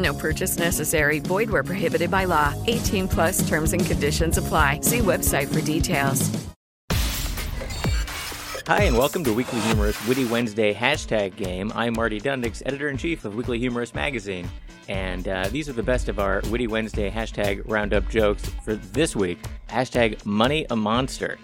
No purchase necessary. Void where prohibited by law. 18 plus terms and conditions apply. See website for details. Hi, and welcome to Weekly Humorist Witty Wednesday hashtag game. I'm Marty Dundics, editor in chief of Weekly Humorist Magazine. And uh, these are the best of our Witty Wednesday hashtag roundup jokes for this week. Hashtag Money a Monster.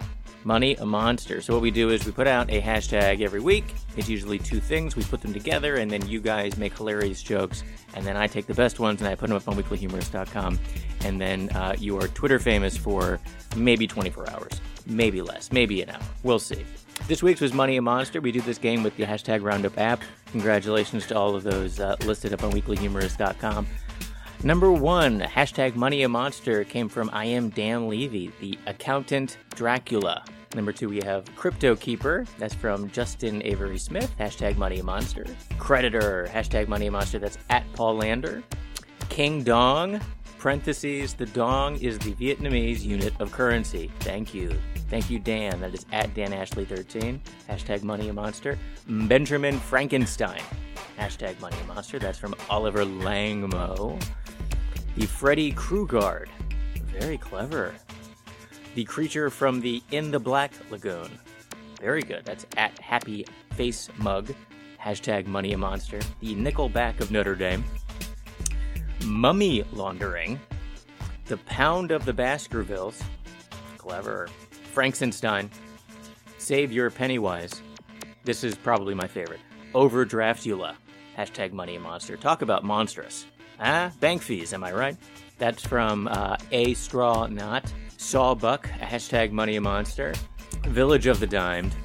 Money a Monster. So, what we do is we put out a hashtag every week. It's usually two things. We put them together, and then you guys make hilarious jokes. And then I take the best ones and I put them up on weeklyhumorist.com. And then uh, you are Twitter famous for maybe 24 hours, maybe less, maybe an hour. We'll see. This week's was Money a Monster. We do this game with the hashtag Roundup app. Congratulations to all of those uh, listed up on weeklyhumorist.com. Number one, hashtag Money a Monster came from I am Dan Levy, the accountant Dracula. Number two, we have Crypto Keeper. That's from Justin Avery Smith. Hashtag Money Monster. Creditor. Hashtag Money Monster. That's at Paul Lander. King Dong. Parentheses. The Dong is the Vietnamese unit of currency. Thank you. Thank you, Dan. That is at Dan Ashley 13. Hashtag Money Monster. Benjamin Frankenstein. Hashtag Money Monster. That's from Oliver Langmo. The Freddy Krugard. Very clever. The creature from the In the Black Lagoon. Very good. That's at Happy Face Mug. Hashtag Money a Monster. The Nickelback of Notre Dame. Mummy laundering. The Pound of the Baskervilles. Clever. Frankenstein. Save your Pennywise. This is probably my favorite. Overdraftula. Hashtag Money a Monster. Talk about monstrous. Ah, bank fees, am I right? That's from uh, A Straw Knot. Sawbuck. Hashtag Money a Monster. Village of the Dimed.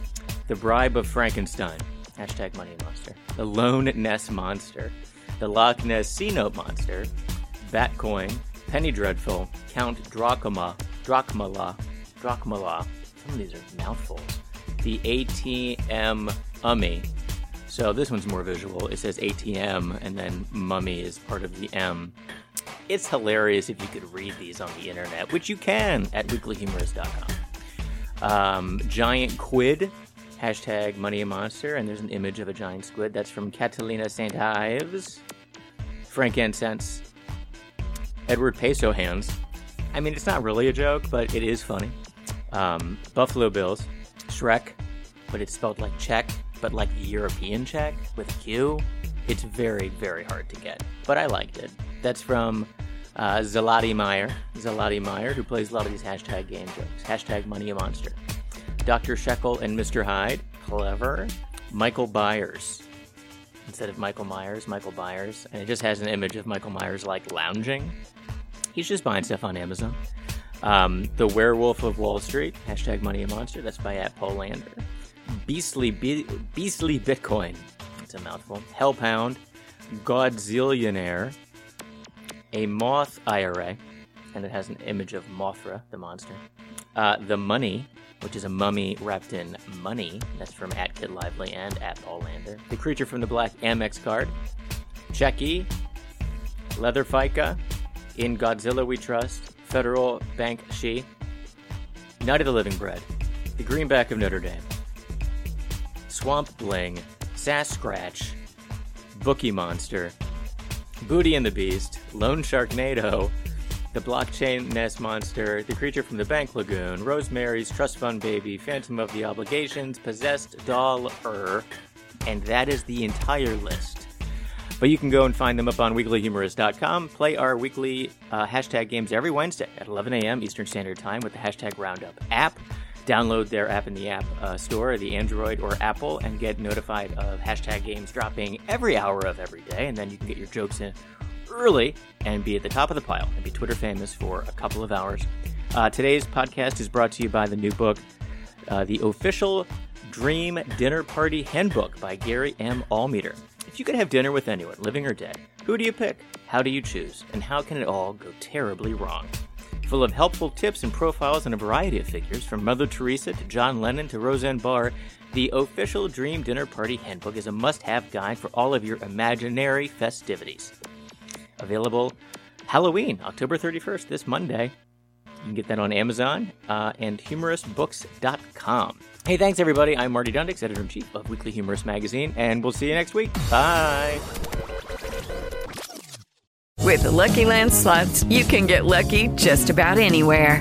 The Bribe of Frankenstein. Hashtag Money a Monster. The Lone Ness Monster. The Loch Ness Sea Note Monster. Batcoin. Penny Dreadful. Count Drachma. Drachmala. Drachmala. Some of these are mouthfuls. The ATM Ummy. So this one's more visual. It says ATM and then mummy is part of the M. It's hilarious if you could read these on the internet, which you can at weeklyhumorist.com. Um, giant quid, hashtag money a monster, and there's an image of a giant squid. That's from Catalina St. Ives. Frankincense. Edward Peso hands. I mean, it's not really a joke, but it is funny. Um, Buffalo Bills. Shrek, but it's spelled like Czech, but like European Czech with a Q. It's very, very hard to get, but I liked it. That's from uh, Meyer. Zalati Meyer, who plays a lot of these hashtag game jokes. Hashtag Money a Monster. Dr. Shekel and Mr. Hyde. Clever. Michael Byers. Instead of Michael Myers, Michael Byers. And it just has an image of Michael Myers like lounging. He's just buying stuff on Amazon. Um, the Werewolf of Wall Street. Hashtag Money a Monster. That's by at Paul Lander. Beastly, Be- Beastly Bitcoin. It's a mouthful. Hellpound. Godzillionaire a moth IRA, and it has an image of Mothra, the monster. Uh, the Money, which is a mummy wrapped in money. That's from at Kid Lively and at Paul Lander. The creature from the black Amex card. Checky. Leather FICA. In Godzilla We Trust. Federal Bank She. Night of the Living Bread. the Greenback of Notre Dame, Swamp Bling, Sasquatch, Bookie Monster, Booty and the Beast, Lone Sharknado, the Blockchain Nest Monster, the Creature from the Bank Lagoon, Rosemary's Trust Fund Baby, Phantom of the Obligations, Possessed Doll Er, and that is the entire list. But you can go and find them up on weeklyhumorist.com. Play our weekly uh, hashtag games every Wednesday at 11 a.m. Eastern Standard Time with the hashtag Roundup app. Download their app in the App uh, Store, the Android or Apple, and get notified of hashtag games dropping every hour of every day. And then you can get your jokes in early and be at the top of the pile and be Twitter famous for a couple of hours. Uh, today's podcast is brought to you by the new book, uh, The Official Dream Dinner Party Handbook by Gary M. Almeter. If you could have dinner with anyone, living or dead, who do you pick? How do you choose? And how can it all go terribly wrong? Full of helpful tips and profiles on a variety of figures, from Mother Teresa to John Lennon to Roseanne Barr, the official Dream Dinner Party Handbook is a must have guide for all of your imaginary festivities. Available Halloween, October 31st, this Monday. You can get that on Amazon uh, and humorousbooks.com. Hey, thanks everybody. I'm Marty Dundics, editor in chief of Weekly Humorist Magazine, and we'll see you next week. Bye. With the Lucky Land slots, you can get lucky just about anywhere.